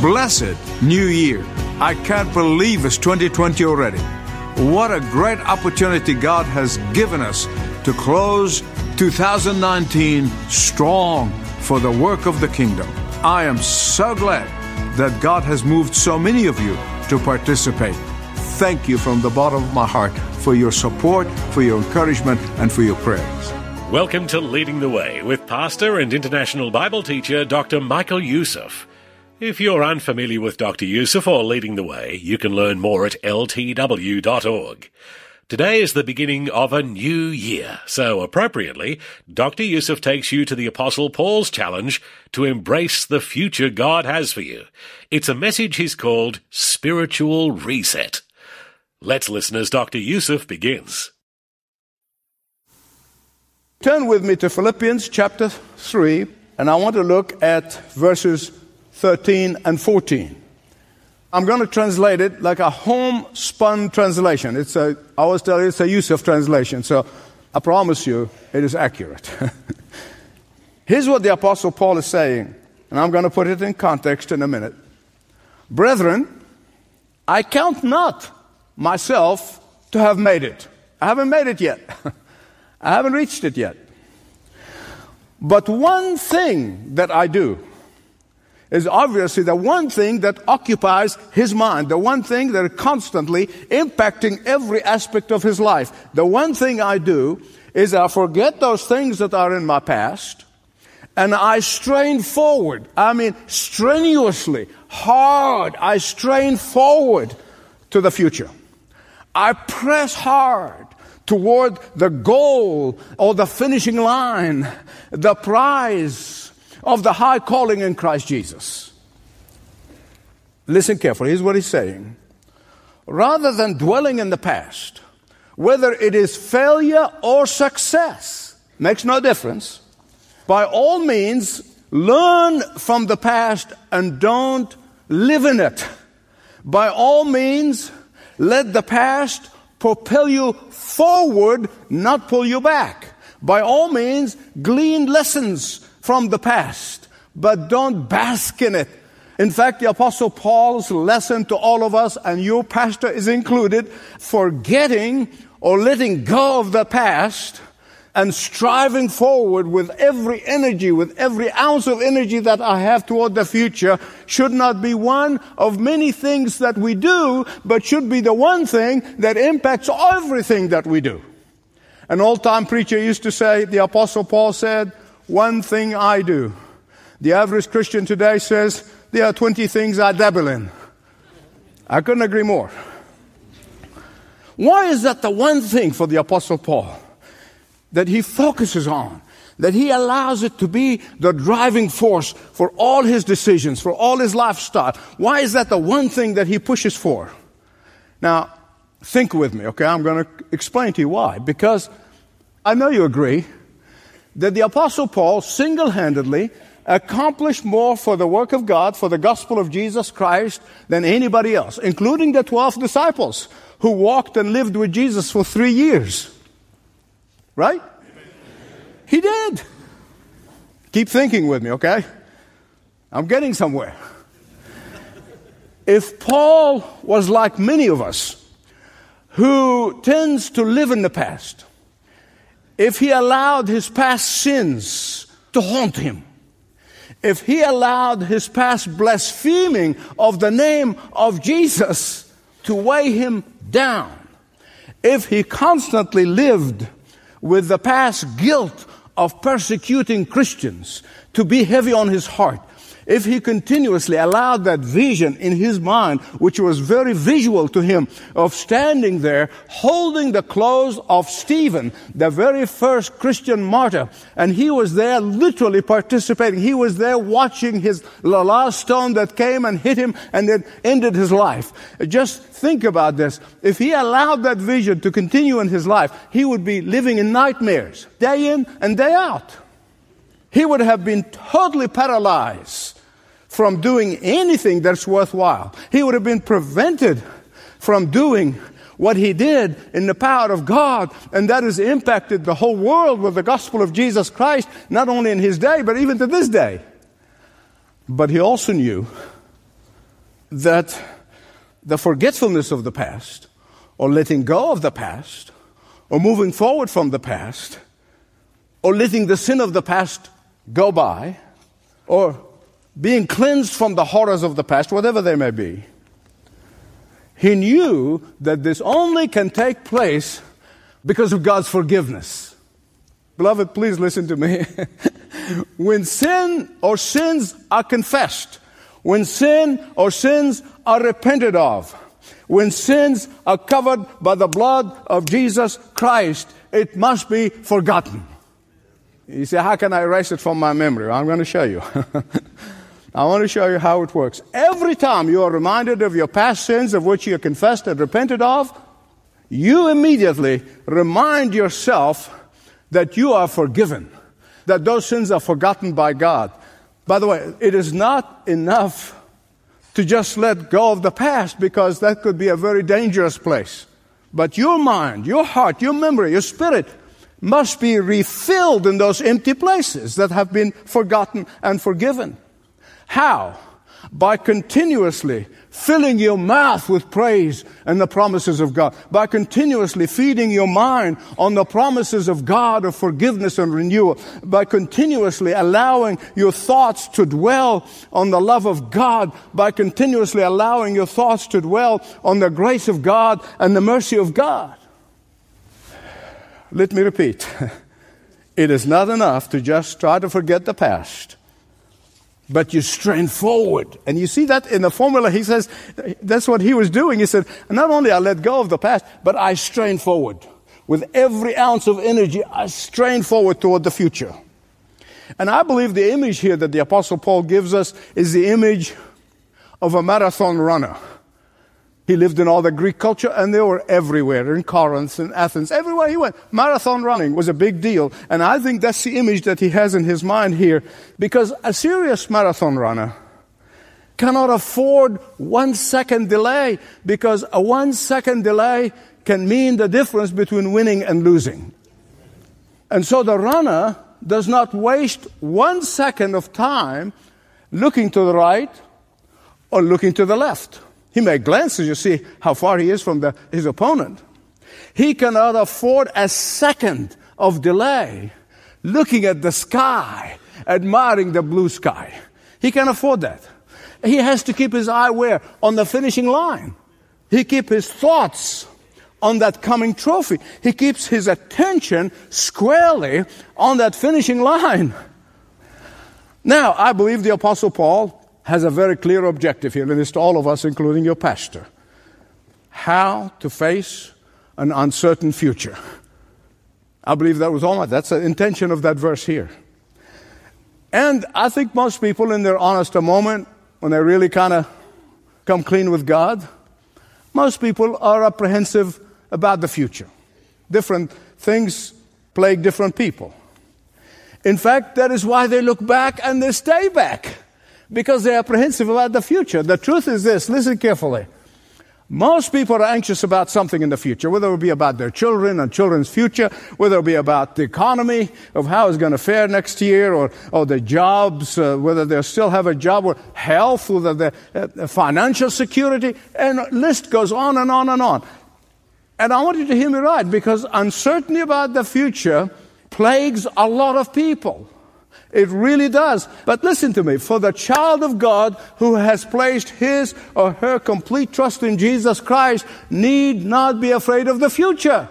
Blessed New Year. I can't believe it's 2020 already. What a great opportunity God has given us to close 2019 strong for the work of the kingdom. I am so glad that God has moved so many of you to participate. Thank you from the bottom of my heart for your support, for your encouragement, and for your prayers. Welcome to Leading the Way with pastor and international Bible teacher Dr. Michael Youssef. If you're unfamiliar with Dr. Youssef or Leading the Way, you can learn more at ltw.org. Today is the beginning of a new year, so appropriately, Dr. Youssef takes you to the Apostle Paul's challenge to embrace the future God has for you. It's a message he's called Spiritual Reset. Let's listen as Dr. Youssef begins. Turn with me to Philippians chapter 3, and I want to look at verses 13 and 14. I'm going to translate it like a homespun translation. It's a, I always tell you, it's a Youssef translation, so I promise you it is accurate. Here's what the Apostle Paul is saying, and I'm going to put it in context in a minute. Brethren, I count not myself to have made it. I haven't made it yet. I haven't reached it yet. But one thing that I do, is obviously the one thing that occupies his mind, the one thing that is constantly impacting every aspect of his life. The one thing I do is I forget those things that are in my past and I strain forward. I mean, strenuously, hard, I strain forward to the future. I press hard toward the goal or the finishing line, the prize of the high calling in Christ Jesus. Listen carefully. Here's what he's saying. Rather than dwelling in the past, whether it is failure or success, makes no difference. By all means, learn from the past and don't live in it. By all means, let the past propel you forward, not pull you back. By all means, glean lessons from the past, but don't bask in it. In fact, the apostle Paul's lesson to all of us, and your pastor is included, forgetting or letting go of the past and striving forward with every energy, with every ounce of energy that I have toward the future should not be one of many things that we do, but should be the one thing that impacts everything that we do. An old time preacher used to say, the apostle Paul said, one thing I do. The average Christian today says, there are 20 things I dabble in. I couldn't agree more. Why is that the one thing for the Apostle Paul that he focuses on? That he allows it to be the driving force for all his decisions, for all his lifestyle. Why is that the one thing that he pushes for? Now, think with me, okay? I'm going to explain to you why. Because I know you agree that the Apostle Paul single handedly accomplished more for the work of God, for the gospel of Jesus Christ, than anybody else, including the 12 disciples who walked and lived with Jesus for three years. Right? He did. Keep thinking with me, okay? I'm getting somewhere. If Paul was like many of us, who tends to live in the past, if he allowed his past sins to haunt him, if he allowed his past blaspheming of the name of Jesus to weigh him down, if he constantly lived with the past guilt of persecuting Christians to be heavy on his heart, if he continuously allowed that vision in his mind, which was very visual to him, of standing there holding the clothes of Stephen, the very first Christian martyr, and he was there literally participating. He was there watching his the last stone that came and hit him and then ended his life. Just think about this. If he allowed that vision to continue in his life, he would be living in nightmares, day in and day out. He would have been totally paralyzed from doing anything that's worthwhile. He would have been prevented from doing what he did in the power of God, and that has impacted the whole world with the gospel of Jesus Christ, not only in his day, but even to this day. But he also knew that the forgetfulness of the past, or letting go of the past, or moving forward from the past, or letting the sin of the past go by, or being cleansed from the horrors of the past, whatever they may be, he knew that this only can take place because of God's forgiveness. Beloved, please listen to me. when sin or sins are confessed, when sin or sins are repented of, when sins are covered by the blood of Jesus Christ, it must be forgotten. You say, How can I erase it from my memory? I'm going to show you. I want to show you how it works. Every time you are reminded of your past sins of which you confessed and repented of, you immediately remind yourself that you are forgiven, that those sins are forgotten by God. By the way, it is not enough to just let go of the past because that could be a very dangerous place. But your mind, your heart, your memory, your spirit must be refilled in those empty places that have been forgotten and forgiven. How? By continuously filling your mouth with praise and the promises of God. By continuously feeding your mind on the promises of God of forgiveness and renewal. By continuously allowing your thoughts to dwell on the love of God. By continuously allowing your thoughts to dwell on the grace of God and the mercy of God. Let me repeat. It is not enough to just try to forget the past but you strain forward. And you see that in the formula, he says, that's what he was doing. He said, not only I let go of the past, but I strain forward. With every ounce of energy, I strain forward toward the future. And I believe the image here that the Apostle Paul gives us is the image of a marathon runner. He lived in all the Greek culture, and they were everywhere in Corinth and Athens, everywhere he went. Marathon running was a big deal, and I think that's the image that he has in his mind here, because a serious marathon runner cannot afford one second delay, because a one second delay can mean the difference between winning and losing. And so the runner does not waste one second of time looking to the right or looking to the left. He may glance to see how far he is from the, his opponent. He cannot afford a second of delay looking at the sky, admiring the blue sky. He can afford that. He has to keep his eye where? On the finishing line. He keep his thoughts on that coming trophy. He keeps his attention squarely on that finishing line. Now, I believe the apostle Paul has a very clear objective here, and it's to all of us, including your pastor. How to face an uncertain future. I believe that was all my, that's the intention of that verse here. And I think most people, in their honest moment, when they really kind of come clean with God, most people are apprehensive about the future. Different things plague different people. In fact, that is why they look back and they stay back because they're apprehensive about the future. The truth is this listen carefully. Most people are anxious about something in the future, whether it be about their children and children's future, whether it be about the economy of how it's going to fare next year, or, or the jobs, uh, whether they still have a job, or health, whether the uh, financial security, and list goes on and on and on. And I want you to hear me right, because uncertainty about the future plagues a lot of people. It really does. But listen to me. For the child of God who has placed his or her complete trust in Jesus Christ need not be afraid of the future.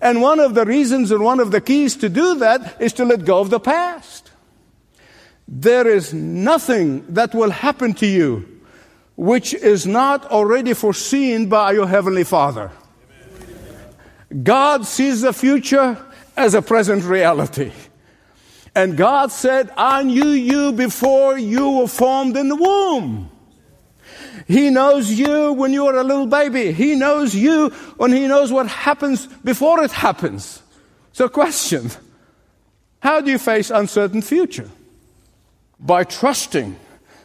And one of the reasons and one of the keys to do that is to let go of the past. There is nothing that will happen to you which is not already foreseen by your Heavenly Father. God sees the future as a present reality. And God said, I knew you before you were formed in the womb. He knows you when you are a little baby. He knows you when He knows what happens before it happens. So, question How do you face uncertain future? By trusting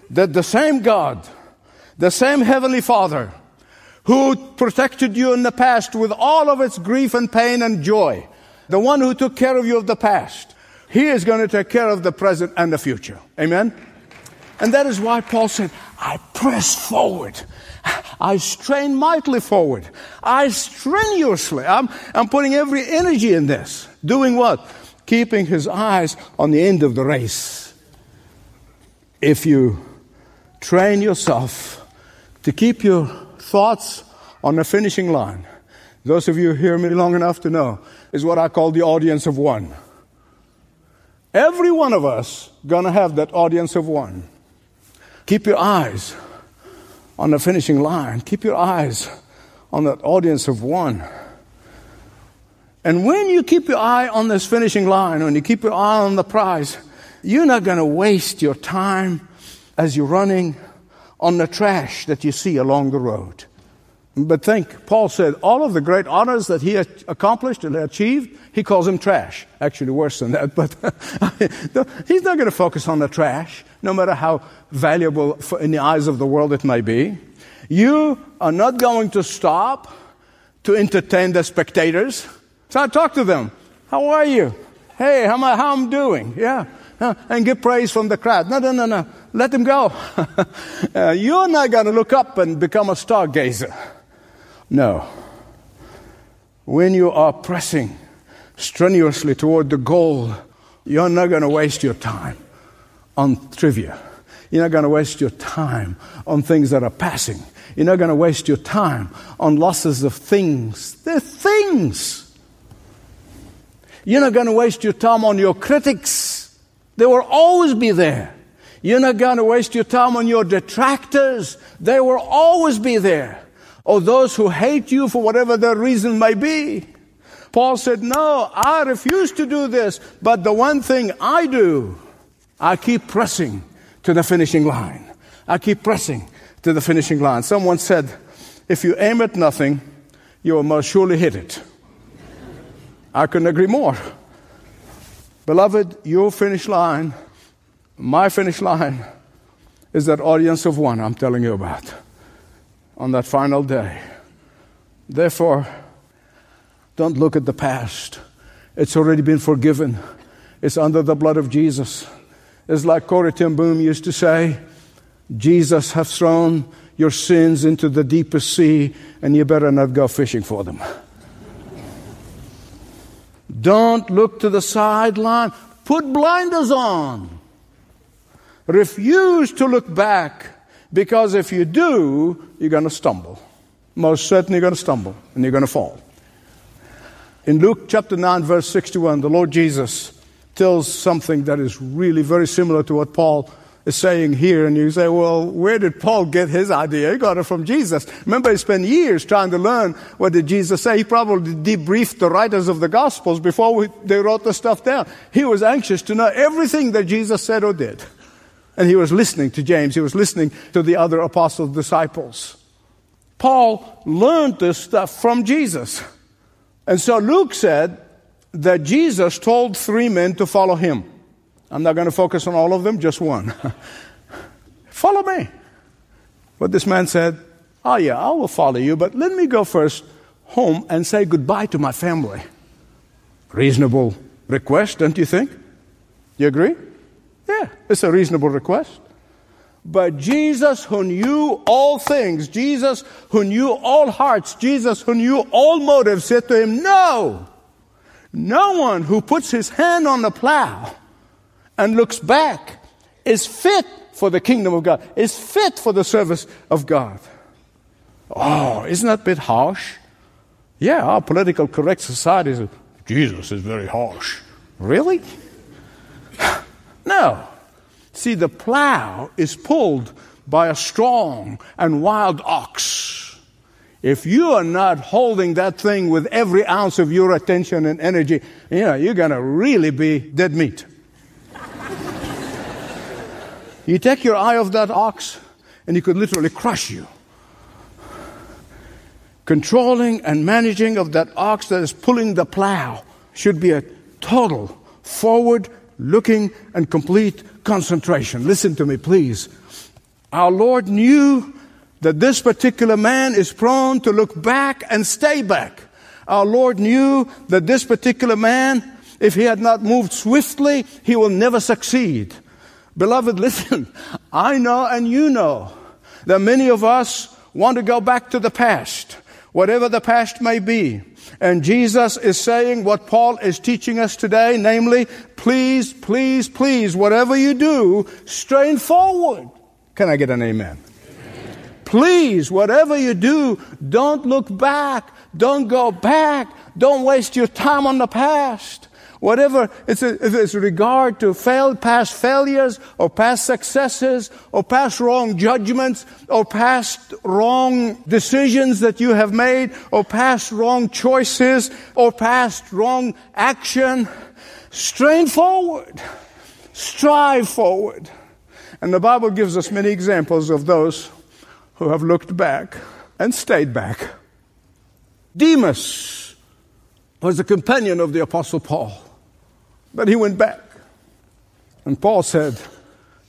that the same God, the same Heavenly Father, who protected you in the past with all of its grief and pain and joy, the one who took care of you of the past, He is going to take care of the present and the future. Amen? And that is why Paul said, I press forward. I strain mightily forward. I strenuously, I'm, I'm putting every energy in this. Doing what? Keeping his eyes on the end of the race. If you train yourself to keep your thoughts on the finishing line, those of you who hear me long enough to know, is what I call the audience of one. Every one of us gonna have that audience of one. Keep your eyes on the finishing line. Keep your eyes on that audience of one. And when you keep your eye on this finishing line, when you keep your eye on the prize, you're not going to waste your time as you're running on the trash that you see along the road. But think, Paul said, all of the great honors that he accomplished and achieved, he calls them trash. Actually, worse than that, but he's not going to focus on the trash, no matter how valuable in the eyes of the world it may be. You are not going to stop to entertain the spectators. So I talk to them. How are you? Hey, how am I, how I'm doing? Yeah. And get praise from the crowd. No, no, no, no. Let them go. uh, you're not going to look up and become a stargazer. No. When you are pressing strenuously toward the goal, you're not going to waste your time on trivia. You're not going to waste your time on things that are passing. You're not going to waste your time on losses of things. They're things. You're not going to waste your time on your critics. They will always be there. You're not going to waste your time on your detractors. They will always be there or those who hate you for whatever their reason may be. Paul said, No, I refuse to do this, but the one thing I do, I keep pressing to the finishing line. I keep pressing to the finishing line. Someone said, If you aim at nothing, you will most surely hit it. I couldn't agree more. Beloved, your finish line, my finish line, is that audience of one I'm telling you about on that final day. Therefore, don't look at the past. It's already been forgiven. It's under the blood of Jesus. It's like Corrie ten Boom used to say, Jesus has thrown your sins into the deepest sea, and you better not go fishing for them. Don't look to the sideline. Put blinders on. Refuse to look back because if you do, you're going to stumble. Most certainly, you're going to stumble and you're going to fall. In Luke chapter 9, verse 61, the Lord Jesus tells something that is really very similar to what Paul is saying here. And you say, well, where did Paul get his idea? He got it from Jesus. Remember, he spent years trying to learn what did Jesus say. He probably debriefed the writers of the Gospels before we, they wrote the stuff down. He was anxious to know everything that Jesus said or did. And he was listening to James, he was listening to the other apostles' disciples. Paul learned this stuff from Jesus. And so Luke said that Jesus told three men to follow him. I'm not going to focus on all of them, just one. follow me. But this man said, Oh, yeah, I will follow you, but let me go first home and say goodbye to my family. Reasonable request, don't you think? You agree? Yeah, it's a reasonable request. But Jesus, who knew all things, Jesus, who knew all hearts, Jesus, who knew all motives, said to him, No! No one who puts his hand on the plow and looks back is fit for the kingdom of God, is fit for the service of God. Oh, isn't that a bit harsh? Yeah, our political correct society Jesus is very harsh. Really? No. See, the plow is pulled by a strong and wild ox. If you are not holding that thing with every ounce of your attention and energy, you know, you're going to really be dead meat. you take your eye off that ox, and he could literally crush you. Controlling and managing of that ox that is pulling the plow should be a total forward looking and complete concentration. Listen to me, please. Our Lord knew that this particular man is prone to look back and stay back. Our Lord knew that this particular man, if he had not moved swiftly, he will never succeed. Beloved, listen, I know and you know that many of us want to go back to the past, whatever the past may be. And Jesus is saying what Paul is teaching us today, namely, please, please, please, whatever you do, strain forward. Can I get an amen? amen? Please, whatever you do, don't look back. Don't go back. Don't waste your time on the past. Whatever, it's a, if it's regard to failed past failures or past successes or past wrong judgments or past wrong decisions that you have made or past wrong choices or past wrong action, strain forward. Strive forward. And the Bible gives us many examples of those who have looked back and stayed back. Demas was a companion of the Apostle Paul. But he went back. And Paul said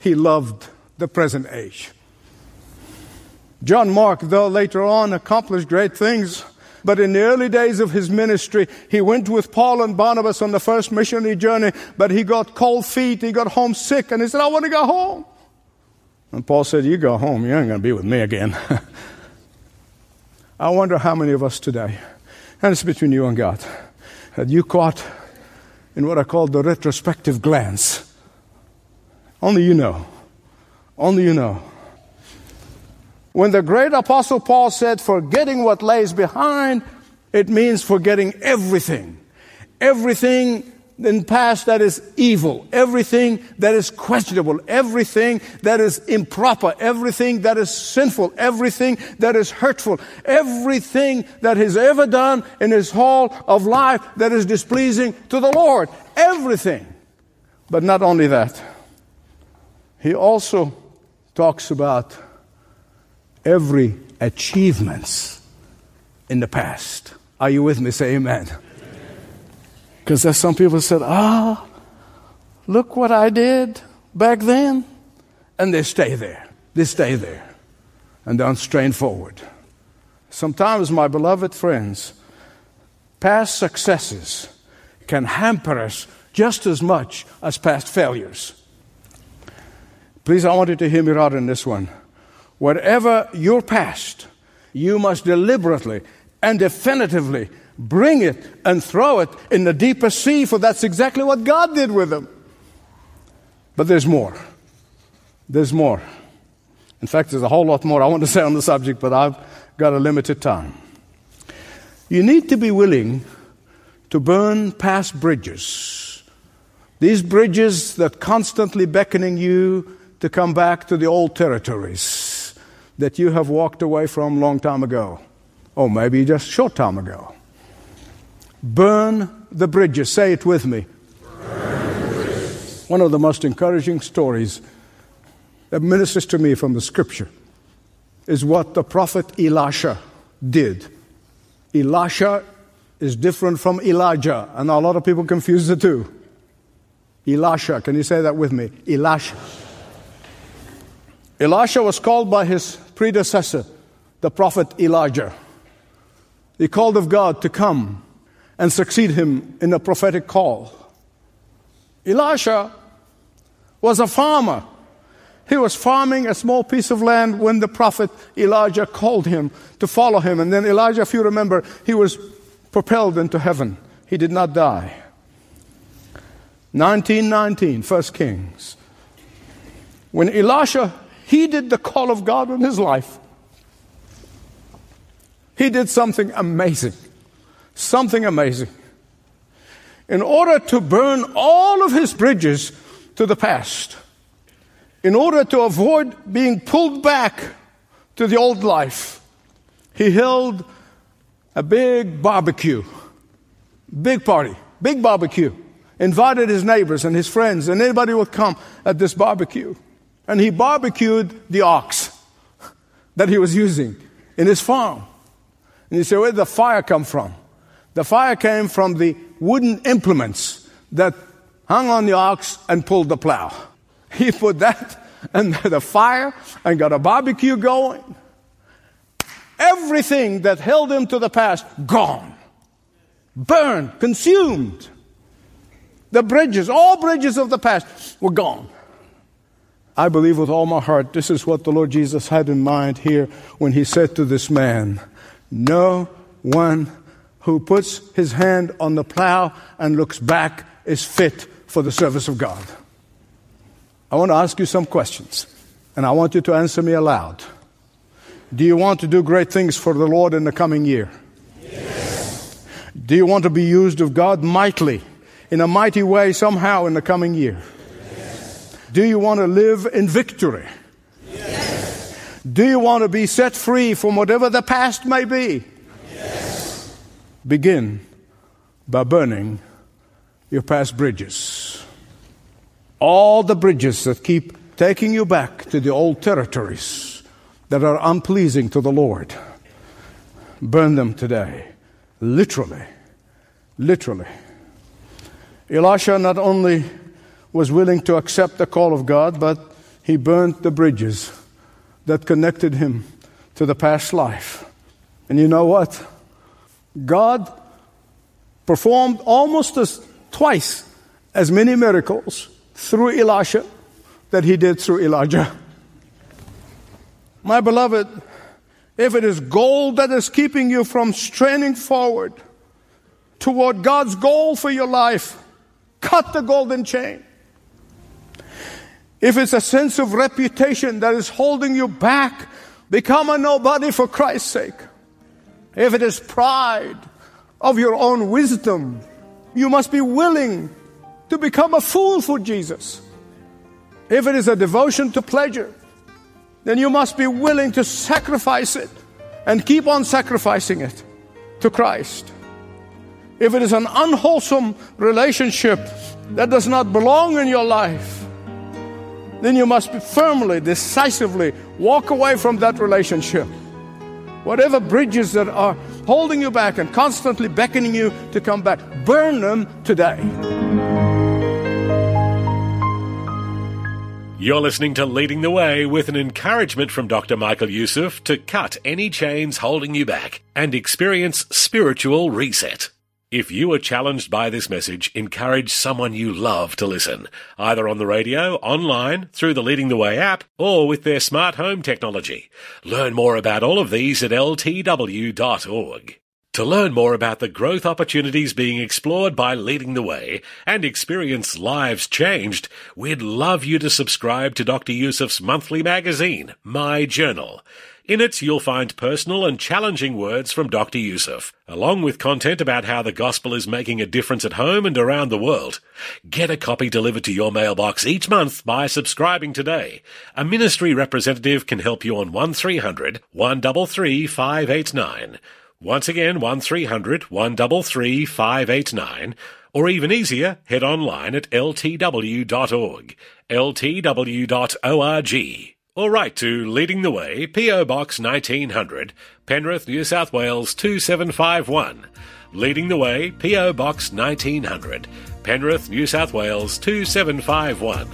he loved the present age. John Mark, though later on accomplished great things, but in the early days of his ministry, he went with Paul and Barnabas on the first missionary journey, but he got cold feet, he got homesick, and he said, I want to go home. And Paul said, You go home, you ain't going to be with me again. I wonder how many of us today, and it's between you and God, that you caught in what I call the retrospective glance. Only you know. Only you know. When the great apostle Paul said, forgetting what lays behind, it means forgetting everything. Everything in past that is evil, everything that is questionable, everything that is improper, everything that is sinful, everything that is hurtful, everything that he's ever done in his whole of life that is displeasing to the Lord. Everything. But not only that, he also talks about every achievements in the past. Are you with me? Say amen. Because there's some people said, ah, look what I did back then. And they stay there. They stay there. And don't strain forward. Sometimes, my beloved friends, past successes can hamper us just as much as past failures. Please, I want you to hear me right in this one. Whatever your past, you must deliberately and definitively bring it and throw it in the deepest sea, for that's exactly what God did with them. But there's more. There's more. In fact, there's a whole lot more I want to say on the subject, but I've got a limited time. You need to be willing to burn past bridges. These bridges that constantly beckoning you to come back to the old territories that you have walked away from long time ago, or maybe just a short time ago. Burn the bridges. Say it with me. One of the most encouraging stories that ministers to me from the scripture is what the prophet Elisha did. Elisha is different from Elijah, and a lot of people confuse the two. Elisha, can you say that with me? Elisha. Elisha was called by his predecessor, the prophet Elijah. He called of God to come and succeed him in a prophetic call. Elisha was a farmer. He was farming a small piece of land when the prophet Elijah called him to follow him. And then Elijah, if you remember, he was propelled into heaven. He did not die. 1919, First Kings. When Elisha heeded the call of God in his life, he did something amazing. Something amazing. In order to burn all of his bridges to the past, in order to avoid being pulled back to the old life, he held a big barbecue, big party, big barbecue. Invited his neighbors and his friends, and anybody would come at this barbecue. And he barbecued the ox that he was using in his farm. And you say, where did the fire come from? The fire came from the wooden implements that hung on the ox and pulled the plow. He put that under the fire and got a barbecue going. Everything that held him to the past, gone. Burned, consumed. The bridges, all bridges of the past were gone. I believe with all my heart this is what the Lord Jesus had in mind here when he said to this man, No one who puts his hand on the plow and looks back is fit for the service of God. I want to ask you some questions, and I want you to answer me aloud. Do you want to do great things for the Lord in the coming year? Yes. Do you want to be used of God mightily, in a mighty way, somehow in the coming year? Yes. Do you want to live in victory? Do you want to be set free from whatever the past may be? Yes. Begin by burning your past bridges. All the bridges that keep taking you back to the old territories that are unpleasing to the Lord. Burn them today. Literally. Literally. Elisha not only was willing to accept the call of God, but he burnt the bridges that connected him to the past life. And you know what? God performed almost as twice as many miracles through Elisha that he did through Elijah. My beloved, if it is gold that is keeping you from straining forward toward God's goal for your life, cut the golden chain. If it's a sense of reputation that is holding you back, become a nobody for Christ's sake. If it is pride of your own wisdom, you must be willing to become a fool for Jesus. If it is a devotion to pleasure, then you must be willing to sacrifice it and keep on sacrificing it to Christ. If it is an unwholesome relationship that does not belong in your life, then you must firmly, decisively walk away from that relationship. Whatever bridges that are holding you back and constantly beckoning you to come back, burn them today. You're listening to Leading the Way with an encouragement from Dr. Michael Youssef to cut any chains holding you back and experience spiritual reset. If you are challenged by this message, encourage someone you love to listen, either on the radio, online, through the Leading the Way app, or with their smart home technology. Learn more about all of these at ltw.org. To learn more about the growth opportunities being explored by Leading the Way and experience lives changed, we'd love you to subscribe to Dr. Youssef's monthly magazine, My Journal. In it, you'll find personal and challenging words from Dr. Youssef, along with content about how the gospel is making a difference at home and around the world. Get a copy delivered to your mailbox each month by subscribing today. A ministry representative can help you on 1300 133 589. Once again, 1300 133 589, or even easier, head online at ltw.org, ltw.org, or write to Leading the Way, P.O. Box 1900, Penrith, New South Wales 2751. Leading the Way, P.O. Box 1900, Penrith, New South Wales 2751.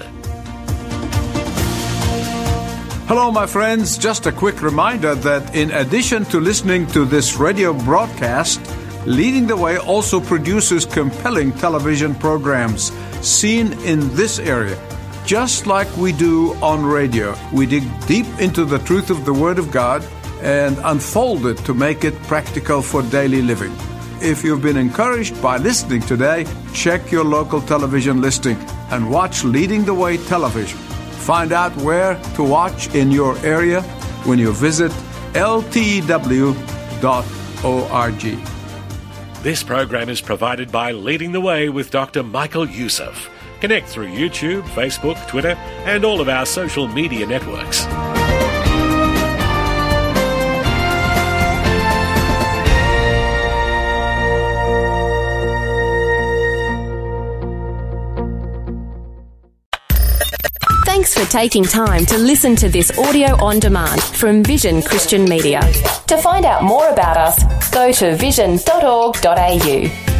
Hello, my friends. Just a quick reminder that in addition to listening to this radio broadcast, Leading the Way also produces compelling television programs seen in this area. Just like we do on radio, we dig deep into the truth of the Word of God and unfold it to make it practical for daily living. If you've been encouraged by listening today, check your local television listing and watch Leading the Way television. Find out where to watch in your area when you visit ltw.org. This program is provided by Leading the Way with Dr. Michael Youssef, Connect through YouTube, Facebook, Twitter, and all of our social media networks. Thanks for taking time to listen to this audio on demand from Vision Christian Media. To find out more about us, go to vision.org.au.